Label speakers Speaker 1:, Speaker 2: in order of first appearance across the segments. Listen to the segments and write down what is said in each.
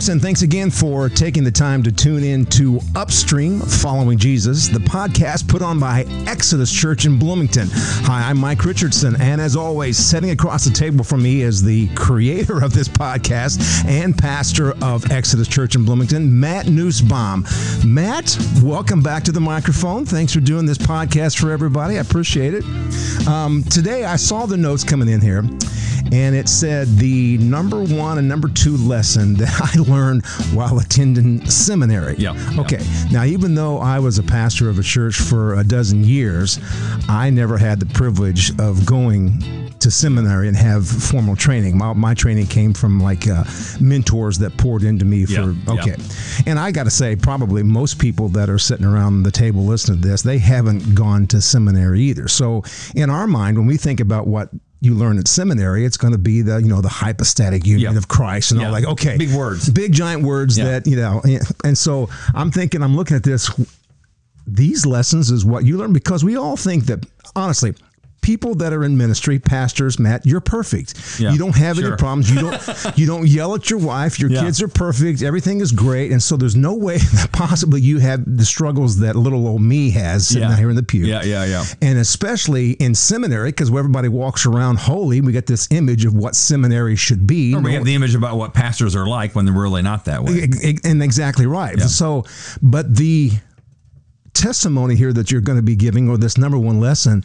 Speaker 1: folks, and thanks again for taking the time to tune in to Upstream Following Jesus, the podcast put on by Exodus Church in Bloomington. Hi, I'm Mike Richardson, and as always, sitting across the table from me is the creator of this podcast and pastor of Exodus Church in Bloomington, Matt Nussbaum. Matt, welcome back to the microphone. Thanks for doing this podcast for everybody. I appreciate it. Um, today, I saw the notes coming in here and it said the number one and number two lesson that I learned while attending seminary.
Speaker 2: Yeah.
Speaker 1: Okay. Now, even though I was a pastor of a church for a dozen years, I never had the privilege of going to seminary and have formal training. My, my training came from like uh, mentors that poured into me for
Speaker 2: Yeah, yeah.
Speaker 1: okay. And I got to say, probably most people that are sitting around the table listening to this, they haven't gone to seminary either. So in our mind, when we think about what you learn at seminary, it's going to be the you know the hypostatic union
Speaker 2: Yeah.
Speaker 1: of Christ and all like okay,
Speaker 2: Big words.
Speaker 1: big giant words
Speaker 2: Yeah.
Speaker 1: that you know. And so I'm thinking, I'm looking at this. These lessons is what you learn because we all think that honestly. People that are in ministry, pastors, Matt, you're perfect.
Speaker 2: Yeah,
Speaker 1: you don't have any problems. You don't you don't yell at your wife. Your
Speaker 2: Yeah.
Speaker 1: kids are perfect. Everything is great. And so there's no way that possibly you have the struggles that little old me has sitting
Speaker 2: Yeah.
Speaker 1: out here in the pew.
Speaker 2: Yeah, yeah, yeah.
Speaker 1: And especially in seminary, because where everybody walks around holy, we get this image of what seminary should be.
Speaker 2: Or we have the image about what pastors are like when they're really not that way.
Speaker 1: And exactly right.
Speaker 2: Yeah.
Speaker 1: So, but the testimony here that you're going to be giving, or this number one lesson,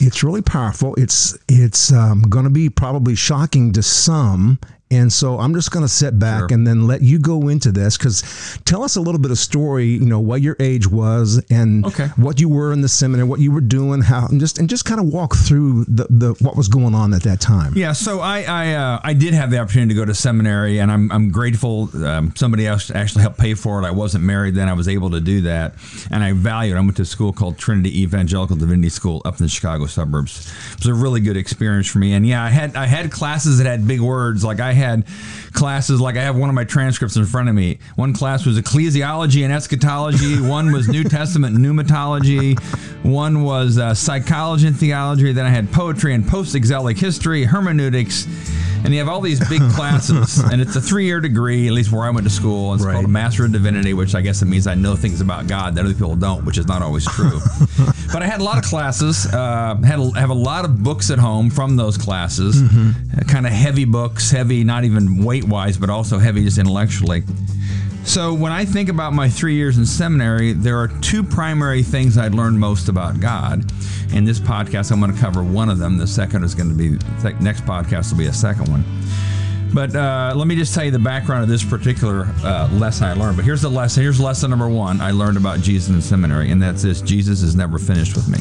Speaker 1: it's really powerful. It's it's um, going to be probably shocking to some. And so I'm just going to sit back
Speaker 2: Sure.
Speaker 1: and then let you go into this because tell us a little bit of story. You know what your age was and
Speaker 2: Okay.
Speaker 1: what you were in the seminary, what you were doing, how and just and just kind of walk through the, the what was going on at that time.
Speaker 2: Yeah, so I I, uh, I did have the opportunity to go to seminary, and I'm I'm grateful. Um, somebody else actually helped pay for it. I wasn't married then; I was able to do that, and I valued. I went to a school called Trinity Evangelical Divinity School up in the Chicago suburbs. It was a really good experience for me, and yeah, I had I had classes that had big words. Like I had classes like I have one of my transcripts in front of me. One class was ecclesiology and eschatology. one was New Testament pneumatology. One was uh, psychology and theology. Then I had poetry and post-exilic history, hermeneutics, and you have all these big classes. and it's a three-year degree, at least where I went to school. It's
Speaker 1: Right.
Speaker 2: called a Master of Divinity, which I guess it means I know things about God that other people don't, which is not always true. but I had a lot of classes. Uh, had a, have a lot of books at home from those classes. kind of heavy books, heavy not even weight-wise, but also heavy just intellectually. So when I think about my three years in seminary, there are two primary things I learned most about God. In this podcast, I'm going to cover one of them. The second is going to be the next podcast will be a second one. But uh, let me just tell you the background of this particular uh, lesson I learned. But here's the lesson. Here's lesson number one I learned about Jesus in seminary, and that's this: Jesus is never finished with me.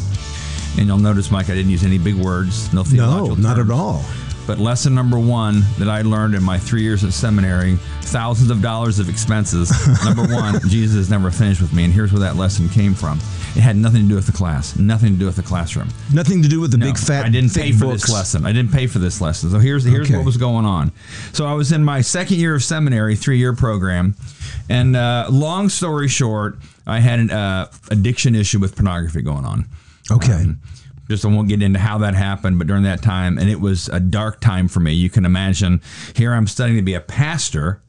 Speaker 2: And you'll notice, Mike, I didn't use any big words, no
Speaker 1: No,
Speaker 2: theological
Speaker 1: not at all.
Speaker 2: But lesson number one that I learned in my three years at seminary, thousands of dollars of expenses. number one, Jesus never finished with me. And here's where that lesson came from. It had nothing to do with the class, nothing to do with the classroom.
Speaker 1: Nothing to do with the
Speaker 2: No,
Speaker 1: big fat.
Speaker 2: I didn't pay for
Speaker 1: books.
Speaker 2: this lesson. I didn't pay for this lesson. So here's here's
Speaker 1: Okay.
Speaker 2: what was going on. So I was in my second year of seminary, three year program, and uh, long story short, I had an uh, addiction issue with pornography going on.
Speaker 1: Okay.
Speaker 2: Um, just I won't get into how that happened, but during that time, and it was a dark time for me. You can imagine. Here I'm studying to be a pastor,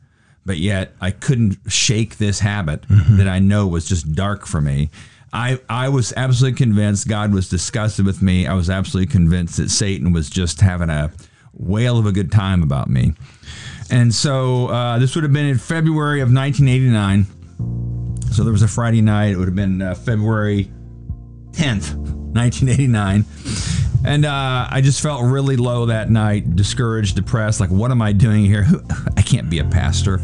Speaker 2: but yet I couldn't shake this habit that I know was just dark for me. I, I was absolutely convinced God was disgusted with me. I was absolutely convinced that Satan was just having a whale of a good time about me. And so uh, this would have been in February of 1989. So there was a Friday night. It would have been uh, February 10th, 1989. And uh, I just felt really low that night, discouraged, depressed. Like, what am I doing here? I can't be a pastor,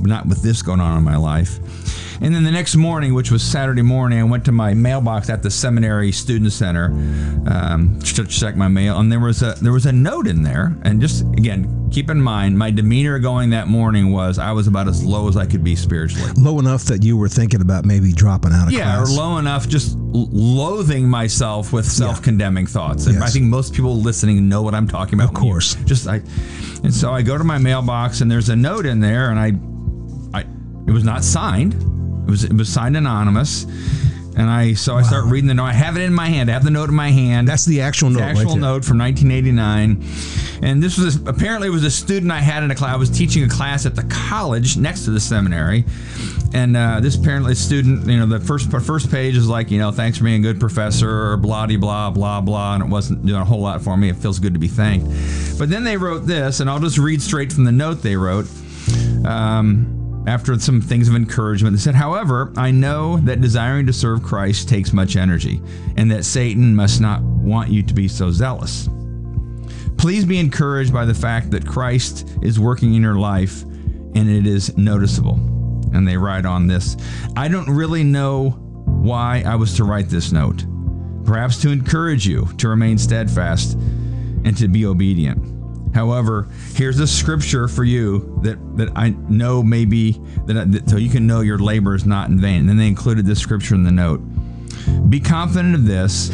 Speaker 2: not with this going on in my life. And then the next morning, which was Saturday morning, I went to my mailbox at the seminary student center um, to check my mail, and there was a there was a note in there. And just again, keep in mind, my demeanor going that morning was I was about as low as I could be spiritually.
Speaker 1: Low enough that you were thinking about maybe dropping out of
Speaker 2: Yeah,
Speaker 1: class.
Speaker 2: or low enough, just loathing myself with self-condemning thoughts. And
Speaker 1: Yes.
Speaker 2: I think most people listening know what I'm talking about.
Speaker 1: Of course.
Speaker 2: just I, and so I go to my mailbox, and there's a note in there, and I, I, it was not signed. It was it was signed anonymous, And I so I start reading the note. I have it in my hand. I have the note in my hand.
Speaker 1: That's the actual note.
Speaker 2: the actual
Speaker 1: right
Speaker 2: note from 1989. And this was apparently it was a student I had in a class. I was teaching a class at the college next to the seminary, and uh, this apparently student, you know, the first first page is like, you know, thanks for being a good professor, blah de blah blah blah, and it wasn't doing a whole lot for me. It feels good to be thanked. But then they wrote this, and I'll just read straight from the note they wrote. Um, after some things of encouragement, they said, However, I know that desiring to serve Christ takes much energy, and that Satan must not want you to be so zealous. Please be encouraged by the fact that Christ is working in your life and it is noticeable. And they write on this I don't really know why I was to write this note. Perhaps to encourage you to remain steadfast and to be obedient. However, here's a scripture for you that, that I know maybe that, that so you can know your labor is not in vain. And then they included this scripture in the note. Be confident of this,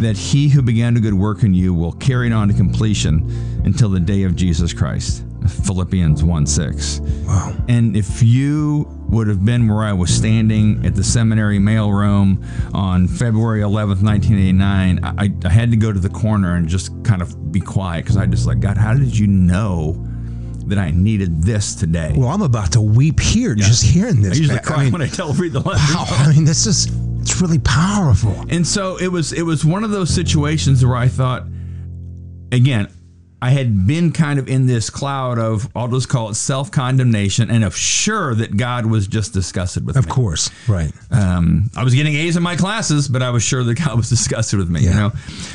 Speaker 2: that he who began a good work in you will carry it on to completion until the day of Jesus Christ. Philippians 1 6.
Speaker 1: Wow.
Speaker 2: And if you would have been where I was standing at the seminary mailroom on February 11th, 1989, I, I had to go to the corner and just kind of be quiet because I just like, God, how did you know that I needed this today?
Speaker 1: Well, I'm about to weep here just hearing this.
Speaker 2: I
Speaker 1: usually
Speaker 2: cry
Speaker 1: I mean,
Speaker 2: when I tell read the letter.
Speaker 1: wow. I mean, this is it's really powerful.
Speaker 2: And so it was it was one of those situations where I thought again, I had been kind of in this cloud of I'll just call it self-condemnation and of sure that God was just disgusted with
Speaker 1: Of
Speaker 2: me.
Speaker 1: Of course, right.
Speaker 2: Um, I was getting A's in my classes, but I was sure that God was disgusted with me, you know.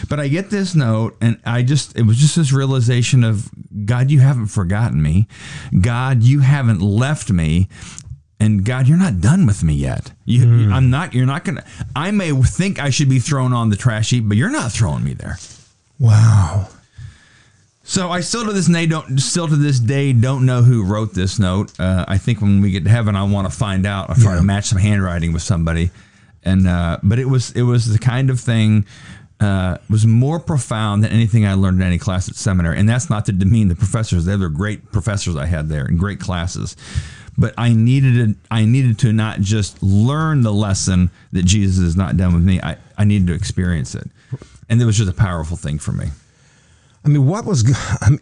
Speaker 2: But I get this note, and I just, it was just this realization of God, you haven't forgotten me. God, you haven't left me. And God, you're not done with me yet. You,
Speaker 1: Hmm.
Speaker 2: I'm not, you're not going to, I may think I should be thrown on the trash heap, but you're not throwing me there.
Speaker 1: Wow.
Speaker 2: So I still to this day don't still to this day don't know who wrote this note. Uh, I think when we get to heaven, I want to find out. I'll try
Speaker 1: Yeah.
Speaker 2: to match some handwriting with somebody, and uh, but it was it was the kind of thing uh, was more profound than anything I learned in any class at seminary. And that's not to demean the professors; they were great professors I had there and great classes. But I needed to, I needed to not just learn the lesson that Jesus is not done with me. I, I needed to experience it, and it was just a powerful thing for me.
Speaker 1: I mean, what was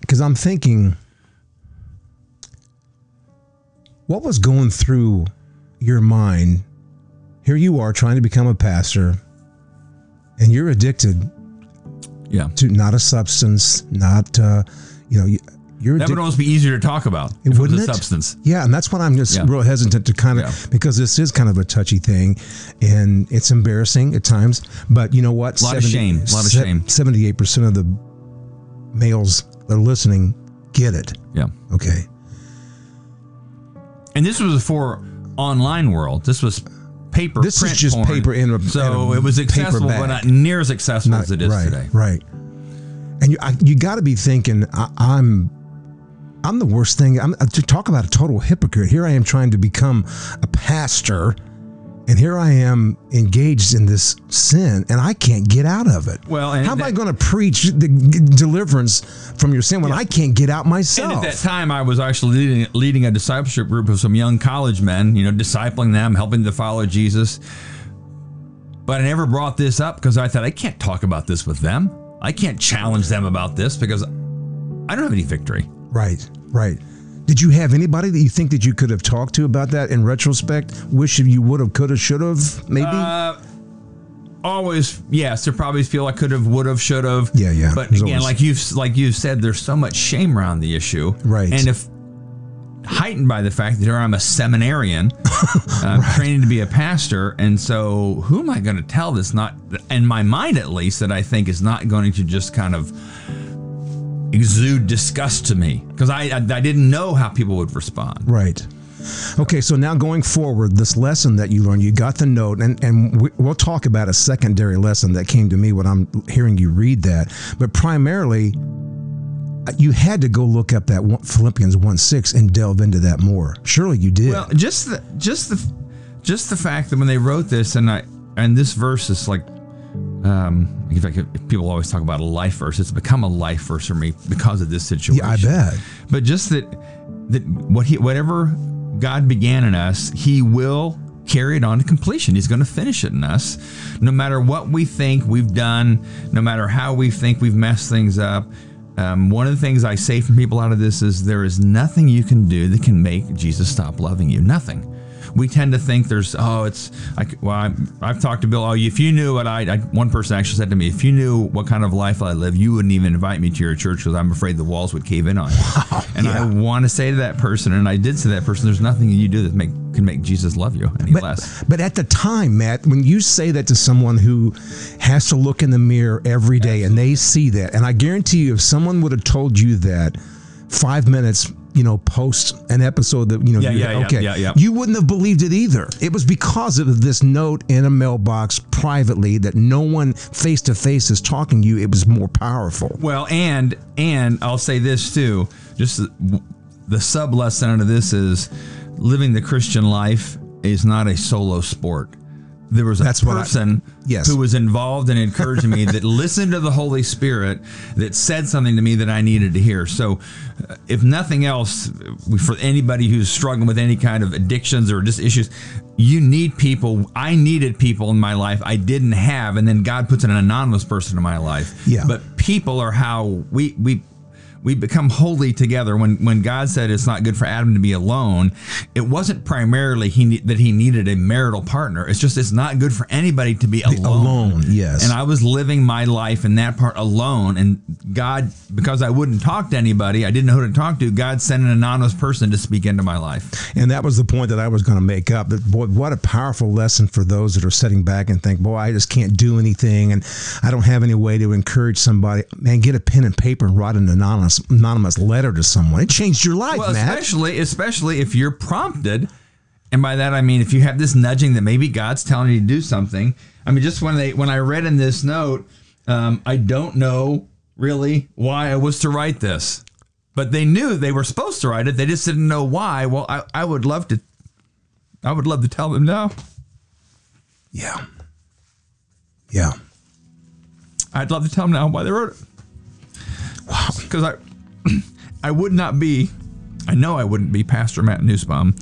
Speaker 1: because I'm thinking, what was going through your mind? Here you are trying to become a pastor, and you're addicted
Speaker 2: Yeah.
Speaker 1: to not a substance, not uh, you know, you- you're
Speaker 2: That would almost be easier to talk about.
Speaker 1: It wouldn't
Speaker 2: a
Speaker 1: it?
Speaker 2: substance.
Speaker 1: Yeah, and that's what I'm just
Speaker 2: Yeah.
Speaker 1: real hesitant to kind of
Speaker 2: Yeah.
Speaker 1: because this is kind of a touchy thing, and it's embarrassing at times. But you know what?
Speaker 2: Lot of shame. Lot of shame.
Speaker 1: Seventy-eight percent of the males that are listening get it.
Speaker 2: Yeah.
Speaker 1: Okay.
Speaker 2: And this was for online world. This was paper.
Speaker 1: This is just
Speaker 2: porn.
Speaker 1: paper in a-
Speaker 2: so
Speaker 1: in a
Speaker 2: it was accessible, but not near as accessible as it is
Speaker 1: right,
Speaker 2: today.
Speaker 1: Right. And you, I, you got to be thinking, I, I'm, I'm the worst thing. I'm to talk about a total hypocrite. Here I am trying to become a pastor, and here I am engaged in this sin, and I can't get out of it.
Speaker 2: Well, and
Speaker 1: how am
Speaker 2: that-
Speaker 1: I going to preach the deliverance from your sin when I can't get out myself?
Speaker 2: And at that time, I was actually leading, leading a discipleship group of some young college men, you know, discipling them, helping them to follow Jesus. But I never brought this up because I thought I can't talk about this with them. I can't challenge them about this because I don't have any victory.
Speaker 1: Right, right. Did you have anybody that you think that you could have talked to about that in retrospect? Wish you would have, could have, should have, maybe?
Speaker 2: Uh, always, yes. There probably feel I could have, would have, should have.
Speaker 1: Yeah, yeah.
Speaker 2: But again,
Speaker 1: always-
Speaker 2: like you've like you've said, there's so much shame around the issue,
Speaker 1: Right.
Speaker 2: And if heightened by the fact that here I'm a seminarian, uh, training to be a pastor, and so who am I going to tell this? Not in my mind, at least, that I think is not going to just kind of exude disgust to me because I, I I didn't know how people would respond.
Speaker 1: Right. Okay, so now going forward, this lesson that you learned, you got the note, and, and we, we'll talk about a secondary lesson that came to me when I'm hearing you read that. But primarily, you had to go look up that one, Philippians 1 6 and delve into that more. Surely you did.
Speaker 2: Well, just the just the just the fact that when they wrote this, and I and this verse is like, um, in fact, people always talk about a life verse. It's become a life verse for me because of this situation.
Speaker 1: yeah, I bet.
Speaker 2: But just that that what he whatever God began in us, He will carry it on to completion. He's going to finish it in us. No matter what we think we've done, no matter how we think we've messed things up. Um, one of the things I say from people out of this is there is nothing you can do that can make Jesus stop loving you. Nothing we tend to think there's oh it's like well i have talked to Bill oh if you knew what I, I, one person actually said to me if you knew what kind of life I live you wouldn't even invite me to your church because I'm afraid the walls would cave in on you wow, oh, and yeah. I want to say to that person and I did say to that person there's nothing you do that make can make Jesus love you any
Speaker 1: but,
Speaker 2: less
Speaker 1: but at the time Matt when you say that to someone who has to look in the mirror every day Absolutely. and they see that and I guarantee you if someone would have told you that five minutes you know, post an episode that you know,
Speaker 2: yeah, yeah, okay, yeah, yeah,
Speaker 1: you wouldn't have believed it either. It was because of this note in a mailbox privately that no one face to face is talking to you. It was more powerful.
Speaker 2: Well, and and I'll say this too, just the, the sub lesson of this is living the Christian life is not a solo sport there was a That's person I, yes. who was involved and encouraging me that listened to the Holy Spirit that said something to me that I needed to hear. So, uh, if nothing else, for anybody who's struggling with any kind of addictions or just issues, you need people. I needed people in my life I didn't have, and then God puts an anonymous person in my life.
Speaker 1: Yeah.
Speaker 2: But people are how we we we become holy together. When when God said it's not good for Adam to be alone, it wasn't primarily he that he needed a marital partner. It's just it's not good for anybody to be alone.
Speaker 1: Alone, yes.
Speaker 2: And I was living my life in that part alone, and God, because I wouldn't talk to anybody, I didn't know who to talk to. God sent an anonymous person to speak into my life.
Speaker 1: And that was the point that I was going to make up. That boy, what a powerful lesson for those that are sitting back and think, boy, I just can't do anything, and I don't have any way to encourage somebody. Man, get a pen and paper and write an anonymous anonymous anonymous letter to someone. It changed your life, well,
Speaker 2: Matt. Especially, especially if you're prompted, and by that I mean if you have this nudging that maybe God's telling you to do something. I mean, just when they when I read in this note, um, I don't know really why I was to write this, but they knew they were supposed to write it. They just didn't know why. Well, I, I would love to. I would love to tell them now.
Speaker 1: Yeah. Yeah.
Speaker 2: I'd love to tell them now why they wrote it. Wow. Because I, I would not be, I know I wouldn't be Pastor Matt Nussbaum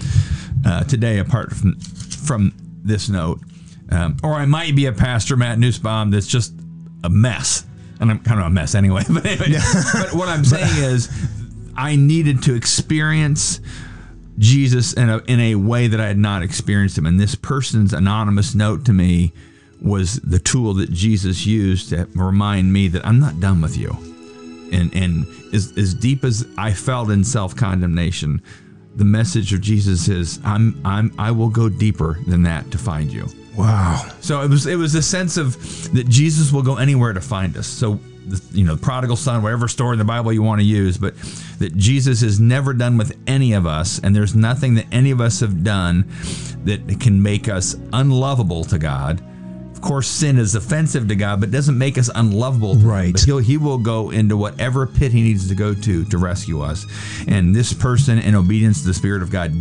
Speaker 2: uh, today apart from, from this note. Um, or I might be a Pastor Matt Nussbaum that's just a mess. And I'm kind of a mess anyway. But anyway, yeah. but what I'm saying is, I needed to experience Jesus in a in a way that I had not experienced him. And this person's anonymous note to me was the tool that Jesus used to remind me that I'm not done with you and and as, as deep as I felt in self condemnation, the message of Jesus is I'm I'm I will go deeper than that to find you.
Speaker 1: Wow.
Speaker 2: So it was it was a sense of that Jesus will go anywhere to find us. So you know, the prodigal son, whatever story in the Bible you want to use, but that Jesus is never done with any of us, and there's nothing that any of us have done that can make us unlovable to God of course, sin is offensive to God, but doesn't make us unlovable.
Speaker 1: Right.
Speaker 2: But he'll, he will go into whatever pit he needs to go to to rescue us. And this person, in obedience to the Spirit of God,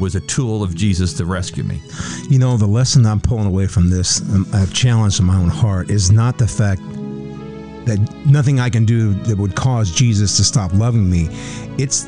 Speaker 2: was a tool of Jesus to rescue me.
Speaker 1: You know, the lesson I'm pulling away from this, um, a challenge in my own heart, is not the fact that nothing I can do that would cause Jesus to stop loving me. It's,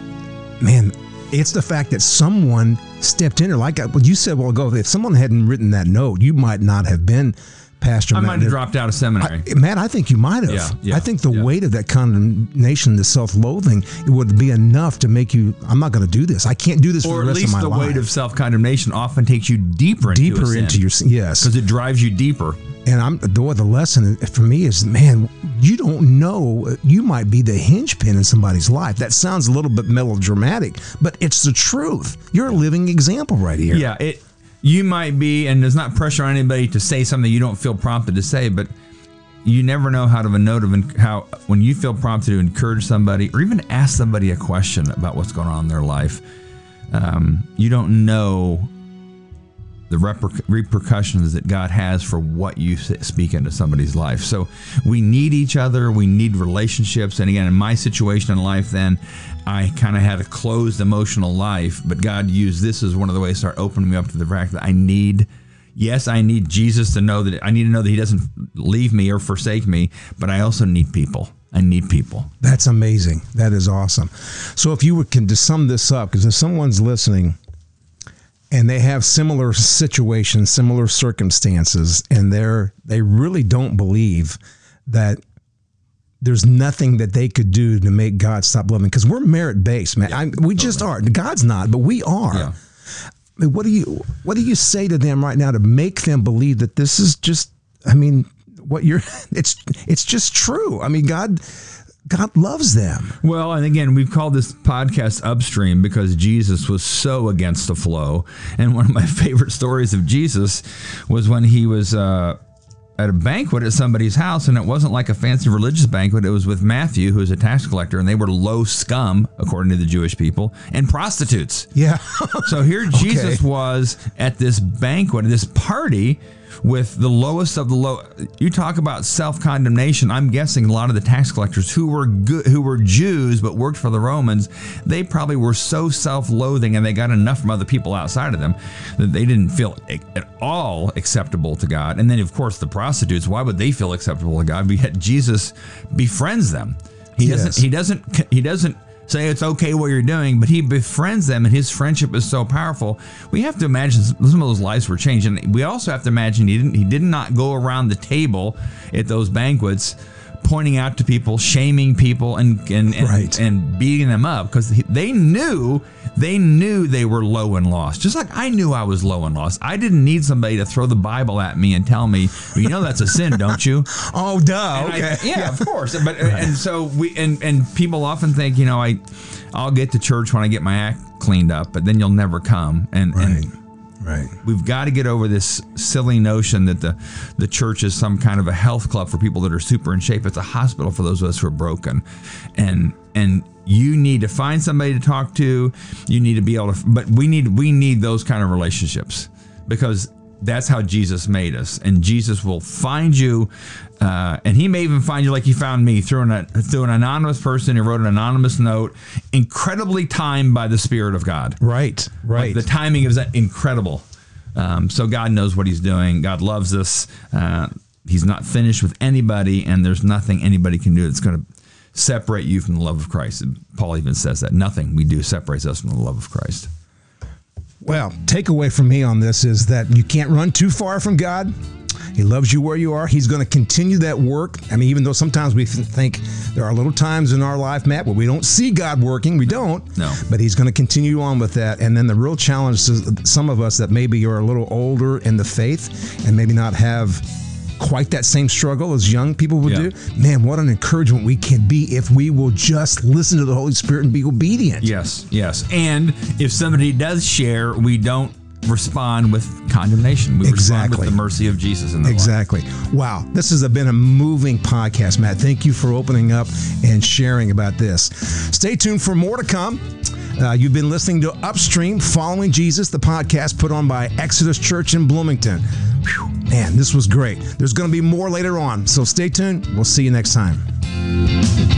Speaker 1: man, it's the fact that someone stepped in or Like uh, what you said, well ago, if someone hadn't written that note, you might not have been Pastor.
Speaker 2: I Matt. might have dropped out of seminary.
Speaker 1: I, Matt, I think you might have.
Speaker 2: Yeah, yeah,
Speaker 1: I think the
Speaker 2: yeah.
Speaker 1: weight of that condemnation, the self-loathing, it would be enough to make you. I'm not going to do this. I can't do this
Speaker 2: or
Speaker 1: for the rest of my life.
Speaker 2: Or at least the weight of self-condemnation often takes you deeper into
Speaker 1: deeper into your yes,
Speaker 2: because it drives you deeper.
Speaker 1: And I'm the the lesson for me is, man, you don't know. You might be the hinge pin in somebody's life. That sounds a little bit melodramatic, but it's the truth. You're a living example right here.
Speaker 2: Yeah, it. You might be, and there's not pressure on anybody to say something you don't feel prompted to say, but you never know how to note of how when you feel prompted to encourage somebody or even ask somebody a question about what's going on in their life. Um, you don't know the reper- repercussions that God has for what you speak into somebody's life. So we need each other. We need relationships. And again, in my situation in life, then I kind of had a closed emotional life, but God used this as one of the ways to start opening me up to the fact that I need. Yes, I need Jesus to know that I need to know that He doesn't leave me or forsake me, but I also need people. I need people.
Speaker 1: That's amazing. That is awesome. So, if you can just sum this up, because if someone's listening and they have similar situations, similar circumstances, and they're they really don't believe that there's nothing that they could do to make God stop loving because we're merit based, man. I, we just are. God's not, but we are.
Speaker 2: Yeah.
Speaker 1: I mean, what do you what do you say to them right now to make them believe that this is just? I mean, what you're it's it's just true. I mean, God God loves them.
Speaker 2: Well, and again, we've called this podcast Upstream because Jesus was so against the flow. And one of my favorite stories of Jesus was when he was uh, at a banquet at somebody's house, and it wasn't like a fancy religious banquet. It was with Matthew, who was a tax collector, and they were low scum, according to the Jewish people, and prostitutes.
Speaker 1: Yeah.
Speaker 2: So here Jesus was at this banquet, this party with the lowest of the low. You talk about self condemnation. I'm guessing a lot of the tax collectors who were good, who were Jews but worked for the Romans, they probably were so self loathing and they got enough from other people outside of them that they didn't feel at all acceptable to God. And then, of course, the prostitutes. Why would they feel acceptable to God? But yet Jesus befriends them. He
Speaker 1: Yes.
Speaker 2: doesn't. He doesn't. He doesn't say it's okay what you're doing, but he befriends them, and his friendship is so powerful. We have to imagine some of those lives were changed, and we also have to imagine he didn't. He did not go around the table at those banquets. Pointing out to people, shaming people, and and and,
Speaker 1: Right.
Speaker 2: and beating them up because they knew they knew they were low and lost. Just like I knew I was low and lost. I didn't need somebody to throw the Bible at me and tell me, well, you know, that's a sin, don't you?
Speaker 1: Oh, duh.
Speaker 2: And I-
Speaker 1: Okay.
Speaker 2: yeah, of course. But and so we and and people often think, you know, I I'll get to church when I get my act cleaned up, but then you'll never come. And
Speaker 1: Right.
Speaker 2: and
Speaker 1: Right.
Speaker 2: we've got to get over this silly notion that the the church is some kind of a health club for people that are super in shape. It's a hospital for those of us who are broken. And and you need to find somebody to talk to. You need to be able to but we need we need those kind of relationships because that's how Jesus made us, and Jesus will find you, uh, and He may even find you like He found me through an through an anonymous person who wrote an anonymous note, incredibly timed by the Spirit of God.
Speaker 1: Right. Right.
Speaker 2: The timing is incredible. Um, so God knows what He's doing. God loves us. Uh, he's not finished with anybody, and there's nothing anybody can do that's going to separate you from the love of Christ. Paul even says that nothing we do separates us from the love of Christ.
Speaker 1: Well, takeaway from me on this is that you can't run too far from God. He loves you where you are. He's going to continue that work. I mean, even though sometimes we think there are little times in our life, Matt, where we don't see God working, we don't.
Speaker 2: No.
Speaker 1: But He's going to continue on with that. And then the real challenge to some of us that maybe you're a little older in the faith and maybe not have quite that same struggle as young people would
Speaker 2: Yeah.
Speaker 1: do. Man, what an encouragement we can be if we will just listen to the Holy Spirit and be obedient.
Speaker 2: Yes, yes. And if somebody does share, we don't respond with condemnation. We respond
Speaker 1: Exactly.
Speaker 2: with the mercy of Jesus in their life.
Speaker 1: Exactly. Wow. This has been a moving podcast, Matt. Thank you for opening up and sharing about this. Stay tuned for more to come. Uh, you've been listening to Upstream Following Jesus, the podcast put on by Exodus Church in Bloomington. Whew, man, this was great. There's going to be more later on, so stay tuned. We'll see you next time.